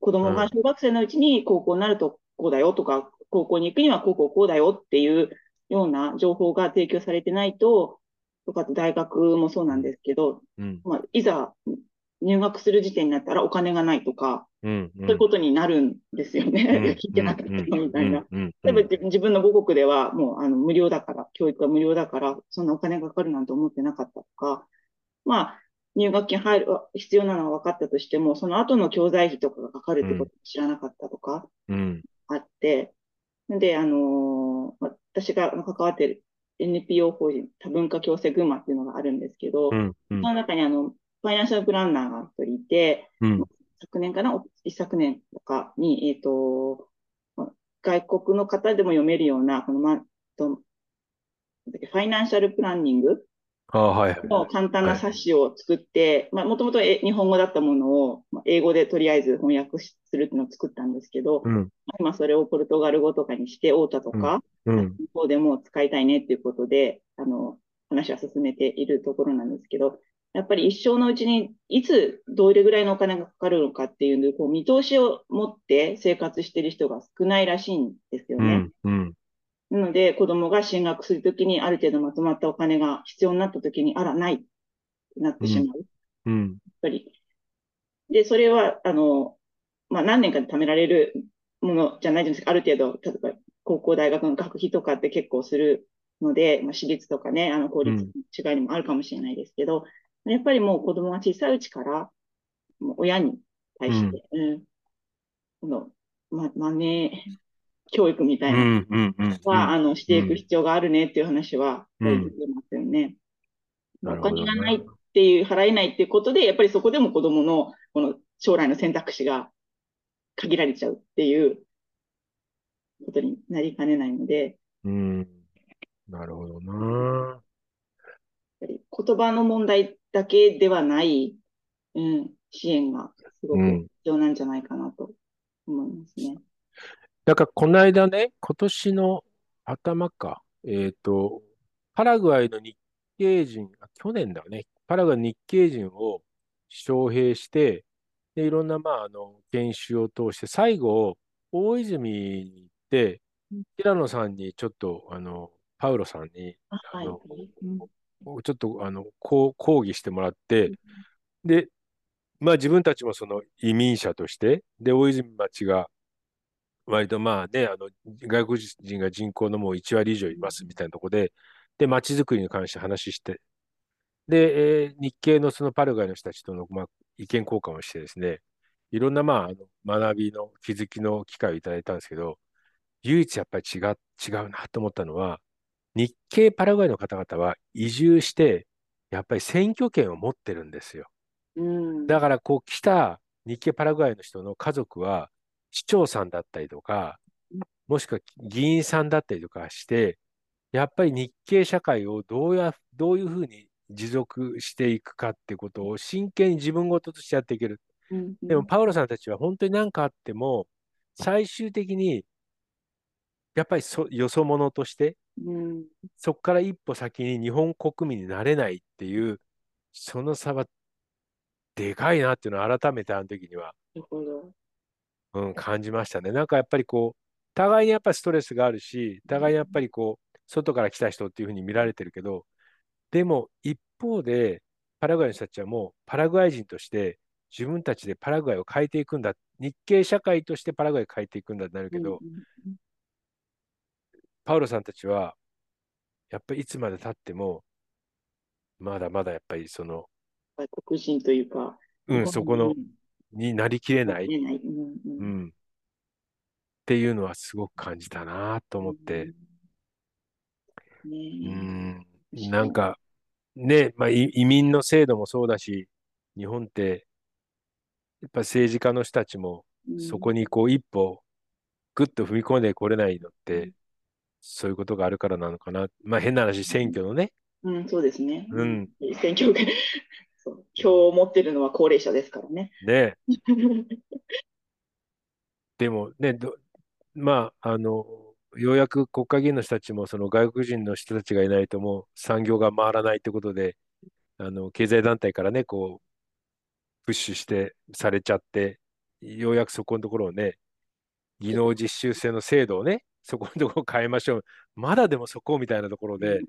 子供が小学生のうちに高校になるとこうだよとか、高校に行くには高校こうだよっていうような情報が提供されてないと、とか大学もそうなんですけど、うん、まあ、いざ入学する時点になったらお金がないとか、うんうん、そういうことになるんですよね。聞いてなかったみたいな。例えば自分の母国ではもうあの無料だから、教育は無料だから、そんなお金がかかるなんて思ってなかったとか、まあ、入学金入る、必要なのは分かったとしても、その後の教材費とかがかかるってことを知らなかったとか、あって、うん、で、あのー、私が関わっている NPO 法人多文化共生群馬っていうのがあるんですけど、うんうん、その中にあの、ファイナンシャルプランナーが一人いて、うん、昨年かな？一昨年とかに、えっ、ー、と、外国の方でも読めるような、この、ま、とファイナンシャルプランニングの簡単な冊子を作って、まあ、もともと日本語だったものを英語でとりあえず翻訳するっていうのを作ったんですけど、うん、今それをポルトガル語とかにして、オータとか、うん、向こうでも使いたいねっていうことで、あの、話は進めているところなんですけど、やっぱり一生のうちにいつどれぐらいのお金がかかるのかっていうこう見通しを持って生活している人が少ないらしいんですよね。うんうんなので、子供が進学するときに、ある程度まとまったお金が必要になったときに、あら、ないってなってしまう。うん。やっぱり。で、それは、あの、まあ、何年かで貯められるものじゃないじゃないですか。ある程度、例えば、高校、大学の学費とかって結構するので、まあ、私立とかね、あの、公立の違いにもあるかもしれないですけど、うん、やっぱりもう子供が小さいうちから、もう親に対して、うん、うん、この、ま、マネー、教育みたいなは、あの、していく必要があるねっていう話は、出てますよね。お金がないっていう、払えないっていうことで、やっぱりそこでも子供の、この将来の選択肢が限られちゃうっていうことになりかねないので。うん。なるほどな。やっぱり言葉の問題だけではない、うん、支援がすごく必要なんじゃないかなと思いますね。だから、この間ね、今年の頭か、えっ、ー、と、パラグアイの日系人、去年だね、パラグアイの日系人を招聘して、で、いろんな、まあ、あの、研修を通して、最後、大泉平野さんにちょっと、あの、パウロさんに、あの、ちょっと、あの、こう講義してもらって、で、まあ自分たちもその移民者として、で、大泉町が割とまあね、あの、外国人が人口のもう1割以上いますみたいなところで、で、街づくりに関して話して、で、えー、日系のそのパルガイの人たちとの、まあ、意見交換をしてですね、いろんな、まあ、あの学びの気づきの機会をいただいたんですけど、唯一やっぱり違う、違うなと思ったのは、日系パラグアイの方々は移住して、やっぱり選挙権を持ってるんですよ。うん、だからこう来た日系パラグアイの人の家族は、市長さんだったりとか、もしくは議員さんだったりとかして、やっぱり日系社会をどうや、どういうふうに持続していくかっていうことを真剣に自分事としてやっていける。でも、パウロさんたちは本当に何かあっても、最終的に、やっぱりそよそ者として、そこから一歩先に日本国民になれないっていう、その差はでかいなっていうのを改めてあの時にはうん、感じましたね。なんかやっぱりこう、互いにやっぱりストレスがあるし、互いにやっぱりこう、外から来た人っていうふうに見られてるけど、でも一方で、パラグアイの人たちはもうパラグアイ人として自分たちでパラグアイを変えていくんだ。日系社会としてパラグアイを変えていくんだってなるけど、パウロさんたちは、やっぱりいつまで経っても、まだまだやっぱりその、外国人というか、うん、そこのになりきれない、うん、うん、っていうのはすごく感じたなと思って、うん、うんなんかね、まあ、移民の制度もそうだし、日本って、やっぱ政治家の人たちも、そこにこう一歩、ぐっと踏み込んでこれないのって、そういうことがあるからなのかな。まあ変な話、選挙のね。うん、そうですね。うん。選挙が票を持ってるのは高齢者ですからね。ね。でもね、まあ、あの、ようやく国会議員の人たちも、その外国人の人たちがいないともう産業が回らないってことで、あの、経済団体からね、こう、プッシュしてされちゃって、ようやくそこのところをね、技能実習生の制度をね、そこのところを変えましょう。まだでもそこみたいなところで、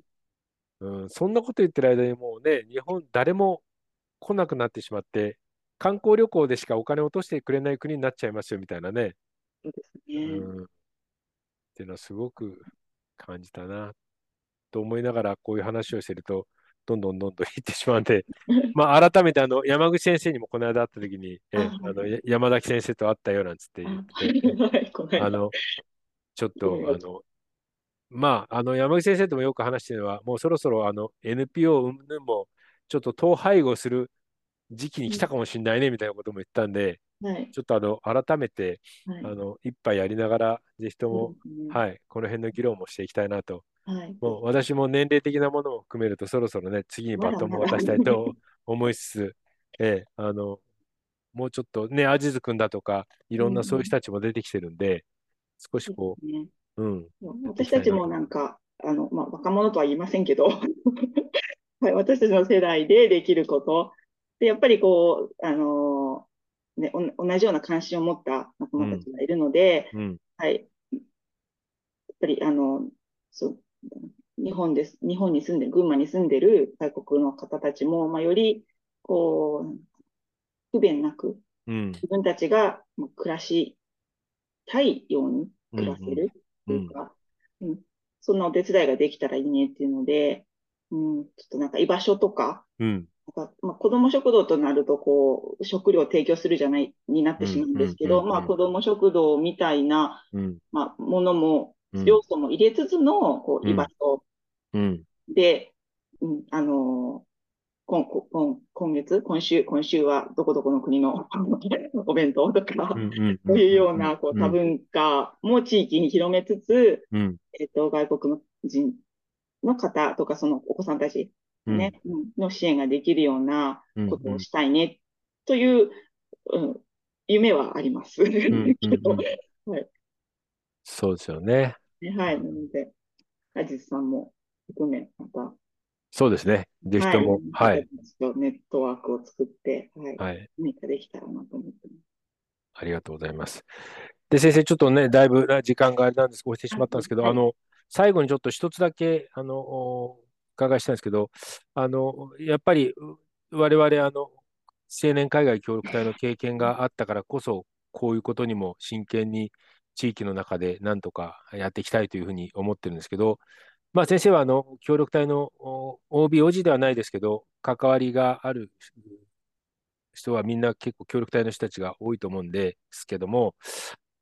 うん、そんなこと言ってる間にもうね、日本誰も来なくなってしまって、観光旅行でしかお金を落としてくれない国になっちゃいますよみたいなね。ね。うん、っていうのはすごく感じたなと思いながらこういう話をしてると、どんどんどんどん行ってしまうんで、まあ、改めてあの山口先生にもこの間会った時に、えあの山崎先生と会ったよなんつって言って、あのちょっとあのまあ、あの山口先生ともよく話してるのは、もうそろそろあの NPO 云々もちょっと統廃合する時期に来たかもしれないねみたいなことも言ったんで、はい、ちょっとあの改めて、はい、あの一杯やりながら、ぜひとも、うんはい、この辺の議論もしていきたいなと。はい、もう私も年齢的なものも含めると、そろそろね、次にバトンも渡したいと 思いつつ、ええ、あのもうちょっとね、アジズ君だとか、いろんなそういう人たちも出てきてるんで、少しこう、ね、うん、私たちもなんか、あのまあ、若者とは言いませんけど、はい、私たちの世代でできること、でやっぱりこう、あのね、同じような関心を持った仲間たちがいるので、うん、はい、やっぱりあのそう日本です、日本に住んでる、群馬に住んでる外国の方たちも、まあ、よりこう不便なく、うん、自分たちが暮らしたいように暮らせるというか、うん、うん、そんなお手伝いができたらいいねっていうので、うん、ちょっとなんか居場所とか、うん、なんかまあ、子ども食堂となるとこう食料を提供するじゃないになってしまうんですけど、まあ、子ども食堂みたいな、まあ、ものも、要素も入れつつのこう居場所で、うん、あの今今今月、今週、今週はどこどこの国の お弁当とか、そういうようなこう多文化も地域に広めつつ、うん、えっと、外国の人の方とか、そのお子さんたち、ね、うん、の支援ができるようなことをしたいね、という、うん、夢はあります。そうですよね。はい。なので、アジスさんも含め、またそうですね。ぜひとも、はい。ネットワークを作って、はい。はい、何かできたらなと思ってます。ありがとうございます。で、先生、ちょっとね、だいぶ時間があれなんです、押してしまったんですけど、はい、あの、最後にちょっと一つだけ、あの、お伺いしたいんですけど、あの、やっぱり、我々、あの、青年海外協力隊の経験があったからこそ、こういうことにも真剣に地域の中で何とかやっていきたいというふうに思ってるんですけど、まあ、先生はあの協力隊の OB、OG ではないですけど、関わりがある人はみんな結構協力隊の人たちが多いと思うんですけども、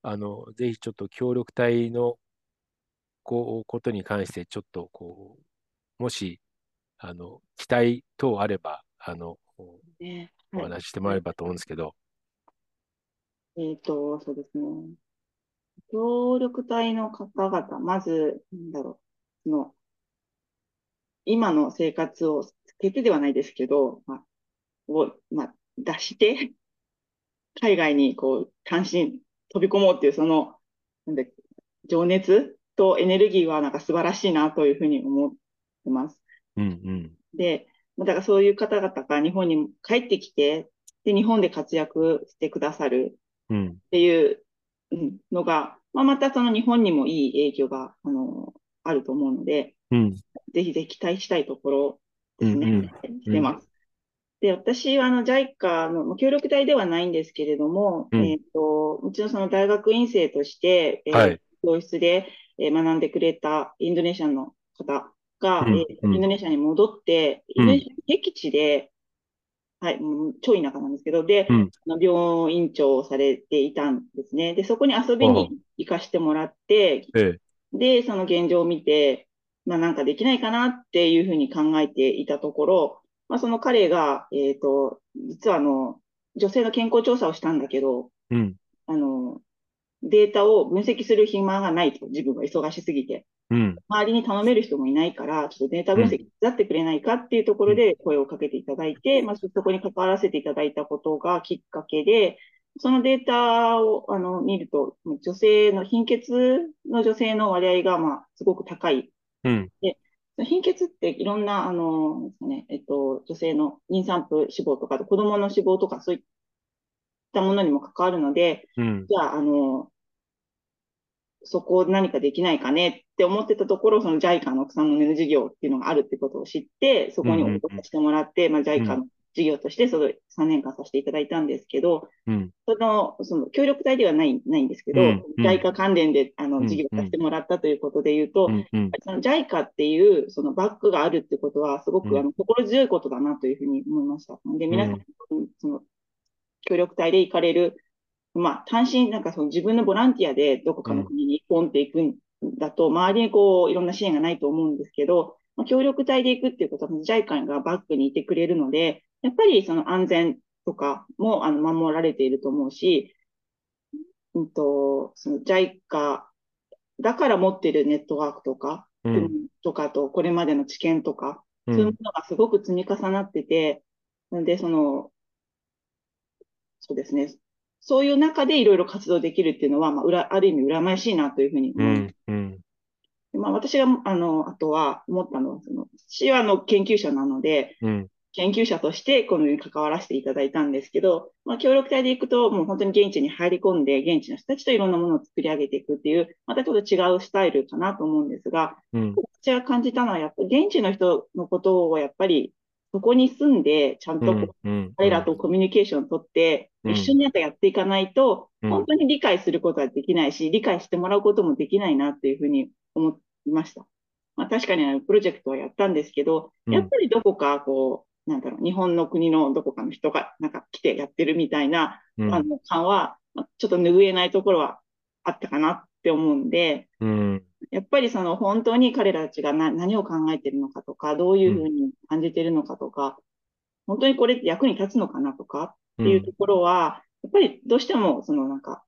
あのぜひちょっと協力隊のこうことに関して、ちょっとこう、もしあの期待等あれば、あの、ね、お話ししてもらえればと思うんですけど。えっ、ー、と、そうですね。協力隊の方々、まず、なんだろう。の、今の生活を捨ててではないですけど、まあ、を、まあ、出して、海外にこう、関心、飛び込もうっていう、その、なんで、情熱とエネルギーはなんか素晴らしいなというふうに思ってます。うんうん。で、だからそういう方々が日本に帰ってきて、で、日本で活躍してくださるっていうのが、まあ、またその日本にもいい影響が、あの、あると思うので、うん、ぜひぜひ期待したいところですね。うんうん、してます。で、私はあの JICA の協力隊ではないんですけれども、うん、えっ、ー、と、うちのその大学院生として、えー、はい、教室で、えー、学んでくれたインドネシアの方が、うん、えー、インドネシアに戻って、インドネシア僻地で、はい、もう超田舎なんですけど、で、うん、病院長をされていたんですね。で、そこに遊びに行かしてもらって、ええ、で、その現状を見て、まあなんかできないかなっていうふうに考えていたところ、まあその彼が、えっ、ー、と、実はあの、女性の健康調査をしたんだけど、うん、あの、データを分析する暇がないと、自分が忙しすぎて。うん、周りに頼める人もいないから、ちょっとデータ分析手伝ってくれないかっていうところで声をかけていただいて、まあ、そこに関わらせていただいたことがきっかけで、そのデータをあの見ると、女性の貧血の女性の割合がまあすごく高い。うん、で貧血っていろんな、あの、ね、えっと、女性の妊産婦死亡とか、子供の死亡とか、そういったものにも関わるので、うん、じゃあ、あの、そこを何かできないかねって思ってたところ、その JICA の草の根の事業っていうのがあるってことを知って、そこにお答えしてもらって、まあ、JICA の事業としてその3年間させていただいたんですけど、うん、その、その協力隊ではない、ないんですけど、うん、JICA 関連であの事業させてもらったということで言うと、うん、その JICA っていうそのバックがあるってことは、すごくあの心強いことだなというふうに思いました。で、皆さん、その協力隊で行かれる、まあ、単身、なんかその自分のボランティアでどこかの国にポンっていくんだと、周りにこう、いろんな支援がないと思うんですけど、まあ、協力隊で行くっていうことは、JICA がバックにいてくれるので、やっぱりその安全とかもあの守られていると思うし、うんと、その JICA だから持っているネットワークとか、うん、とかと、これまでの知見とか、そういうものがすごく積み重なってて、うん、で、その、そうですね、そういう中でいろいろ活動できるっていうのは、まあ、ある意味羨ましいなというふうに思います。うんうん。まあ、私が、あの、あとは思ったのは、その、私はの研究者なので、うん、研究者としてこのように関わらせていただいたんですけど、まあ、協力隊で行くと、もう本当に現地に入り込んで、現地の人たちといろんなものを作り上げていくっていう、またちょっと違うスタイルかなと思うんですが、うん、私が感じたのは、やっぱり現地の人のことをやっぱり、そこに住んで、ちゃんと彼らとコミュニケーションを取って、一緒にやっていかないと、本当に理解することはできないし、理解してもらうこともできないなっていうふうに思いました。まあ、確かにプロジェクトはやったんですけど、やっぱりどこかこう、なんだろう、日本の国のどこかの人がなんか来てやってるみたいな、うん、あの感は、ちょっと拭えないところはあったかなって思うんで、うん、やっぱりその本当に彼らたちが何を考えてるのかとか、どういうふうに感じてるのかとか、本当にこれって役に立つのかなとかっていうところは、やっぱりどうしてもそのなんか、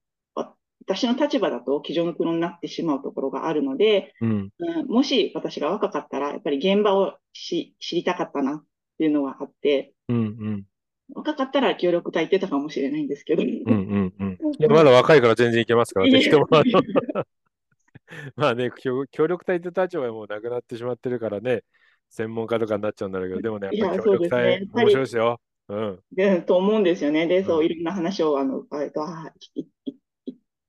私の立場だと机上の黒になってしまうところがあるので、うん、もし私が若かったら、やっぱり現場を知りたかったなっていうのがあって、うんうん。若かったら協力隊ってたかもしれないんですけど。うんうんうん。いやまだ若いから全然いけますから、ぜひとも。まあね、協力隊って立場はもうなくなってしまってるからね、専門家とかになっちゃうんだろうけど、でもね、やっぱり協力隊、ね、面白いですよ。うん。で、と思うんですよね。で、そう、いろんな話を、あの、あと、あ、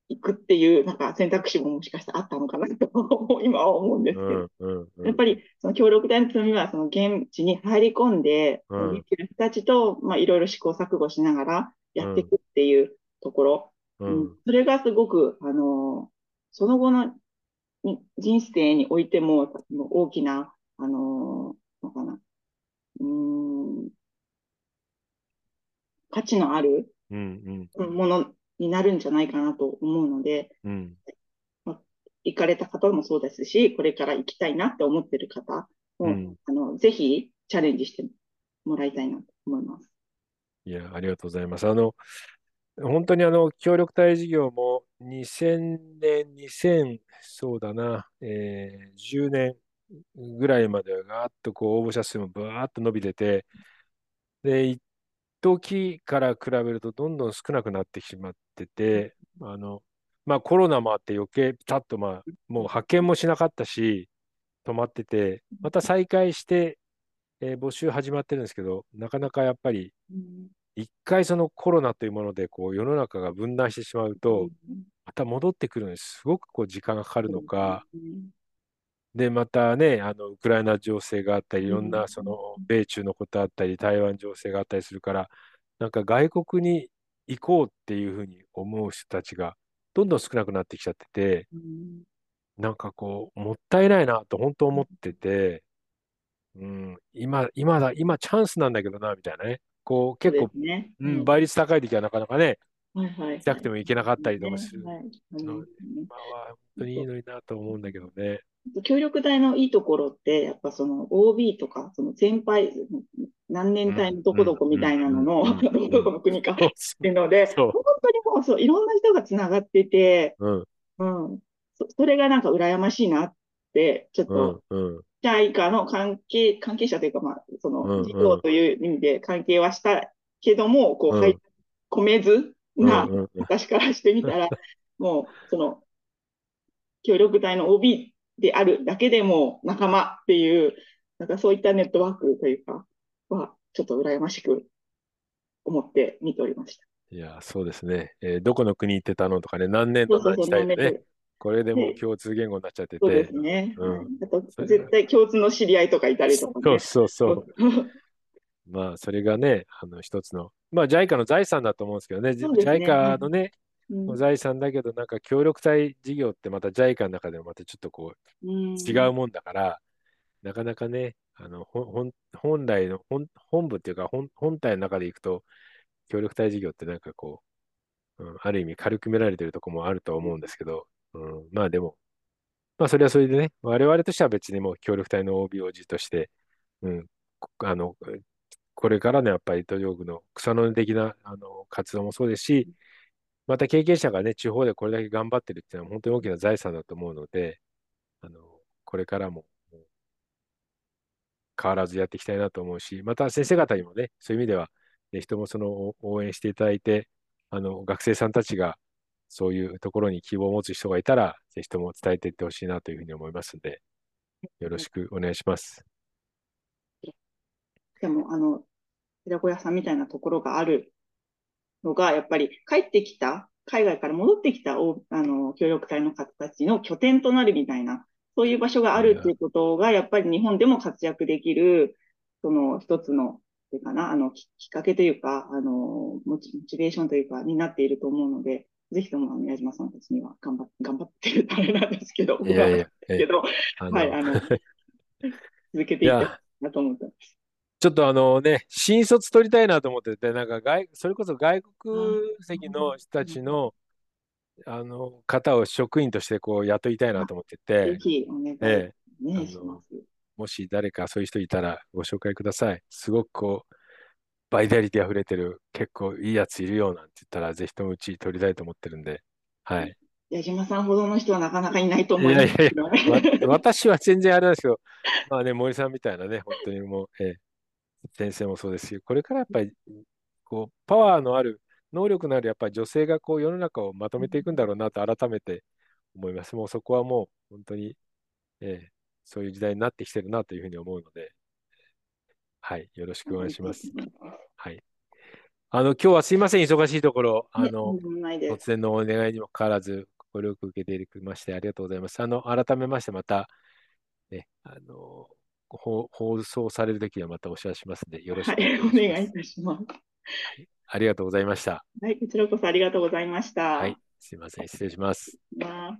行くっていうなんか選択肢ももしかしたらあったのかなと今は思うんですけど、うんうんうん、やっぱりその協力隊の罪はその現地に入り込んで、うん、人たちといろいろ試行錯誤しながらやっていくっていうところ、うん、うん、それがすごく、あのその後の人生においても大きな、あののかな、うん価値のあるものになるんじゃないかなと思うので、うんまあ、行かれた方もそうですし、これから行きたいなって思ってる方も、うん、あのぜひチャレンジしてもらいたいなと思います。いや、ありがとうございます。あの、本当にあの、協力隊事業も2000年、2000、そうだな、えー、10年ぐらいまではガーッとこう応募者数もバーッと伸びてて、で、時から比べるとどんどん少なくなってしまってて、あの、まあコロナもあって余計ピタッとまあ、もう派遣もしなかったし、止まってて、また再開して、えー、募集始まってるんですけど、なかなかやっぱり、一回そのコロナというものでこう世の中が分断してしまうと、また戻ってくるのにすごくこう時間がかかるのか、で、またね、あの、ウクライナ情勢があったり、いろんな、その、米中のことあったり、台湾情勢があったりするから、なんか外国に行こうっていうふうに思う人たちが、どんどん少なくなってきちゃってて、なんかこう、もったいないなと本当思ってて、うん、今、今だ、今チャンスなんだけどな、みたいなね。こう、結構、ね、うん、倍率高い時はなかなかね、はいはい、行きたくても行けなかったりとかする。はい今は本当にいいのになと思うんだけどね。協力隊のいいところって、やっぱその OB とか、その先輩、何年隊のどこどこみたいなのの、どこどこの国かっていうので、本当にもうそう、いろんな人がつながってて、うん、うんそ、それがなんか羨ましいなっ、ちょっと、JICA の関係、関係者というか、まあ、その、事業という意味で関係はしたけども、こう、入り込めずな、私からしてみたら、もう、その、協力隊の OB であるだけでも仲間っていう、なんかそういったネットワークというか、は、ちょっと羨ましく思って見ておりました。いや、そうですね。えー、どこの国行ってたのとかね、何年の何時代でね。これでも共通言語になっちゃってて。そうですね。うん、あと、絶対共通の知り合いとかいたりとか、ね、そうそうそう。まあ、それがね、あの、一つの、まあ、JICA の財産だと思うんですけどね、ね JICA のね、うん、財産だけど、なんか協力隊事業ってまた JICA の中でもまたちょっとこう、違うもんだから、なかなかね、あの本本来の本本部っていうか本、本体の中でいくと、協力隊事業ってなんかこう、うん、ある意味軽く見られてるとこもあると思うんですけど、うん、まあでも、まあそれはそれでね、我々としては別にもう協力隊の OBOG として、うん、あの、これからのやっぱり途上国の草の根的なあの活動もそうですし、また経験者がね、地方でこれだけ頑張ってるっていうのは本当に大きな財産だと思うので、あの、これからも変わらずやっていきたいなと思うし、また先生方にもね、そういう意味では、ぜひともその応援していただいて、あの、学生さんたちがそういうところに希望を持つ人がいたら、ぜひとも伝えていってほしいなというふうに思いますので、よろしくお願いします。でも、あの、寺子屋さんみたいなところがあるのが、やっぱり帰ってきた、海外から戻ってきたおあの協力隊の方たちの拠点となるみたいな、そういう場所があるっていうことが、やっぱり日本でも活躍できる、その一つのていうかな、あの、きっかけというか、あの、モチベーションというか、になっていると思うので、ぜひとも、宮島さんたちには頑張って、頑張ってるためなんですけど、いやいやけど、はい、あの、続けていきたいなと思ってます。ちょっとあのね、新卒取りたいなと思ってて、なんか外、それこそ外国籍の人たちの、あの方を職員としてこう雇いたいなと思ってて、ぜひお願いします。もし誰かそういう人いたらご紹介ください。すごくこう、バイタリティ溢れてる、結構いいやついるよなんて言ったら、ぜひともうち取りたいと思ってるんで、はい。矢島さんほどの人はなかなかいないと思いますけど、ね、私は全然あれなんですけど、まあね、森さんみたいなね、本当にもう、えー、先生もそうですし、これからやっぱり、こう、パワーのある、能力のあるやっぱり女性がこう世の中をまとめていくんだろうなと改めて思います。もうそこはもう本当に、えー、そういう時代になってきてるなというふうに思うので、はい、よろしくお願いします。はい。あの、今日はすいません、忙しいところ、あの、突然のお願いにもかかわらず、ご力受けていただきましてありがとうございます。あの、改めましてまた、ね、あの、放送されるときはまたお知らせしますので、よろしくお願いいたします。ありがとうございました。はい、こちらこそありがとうございました。はい、すいません、失礼します。まあ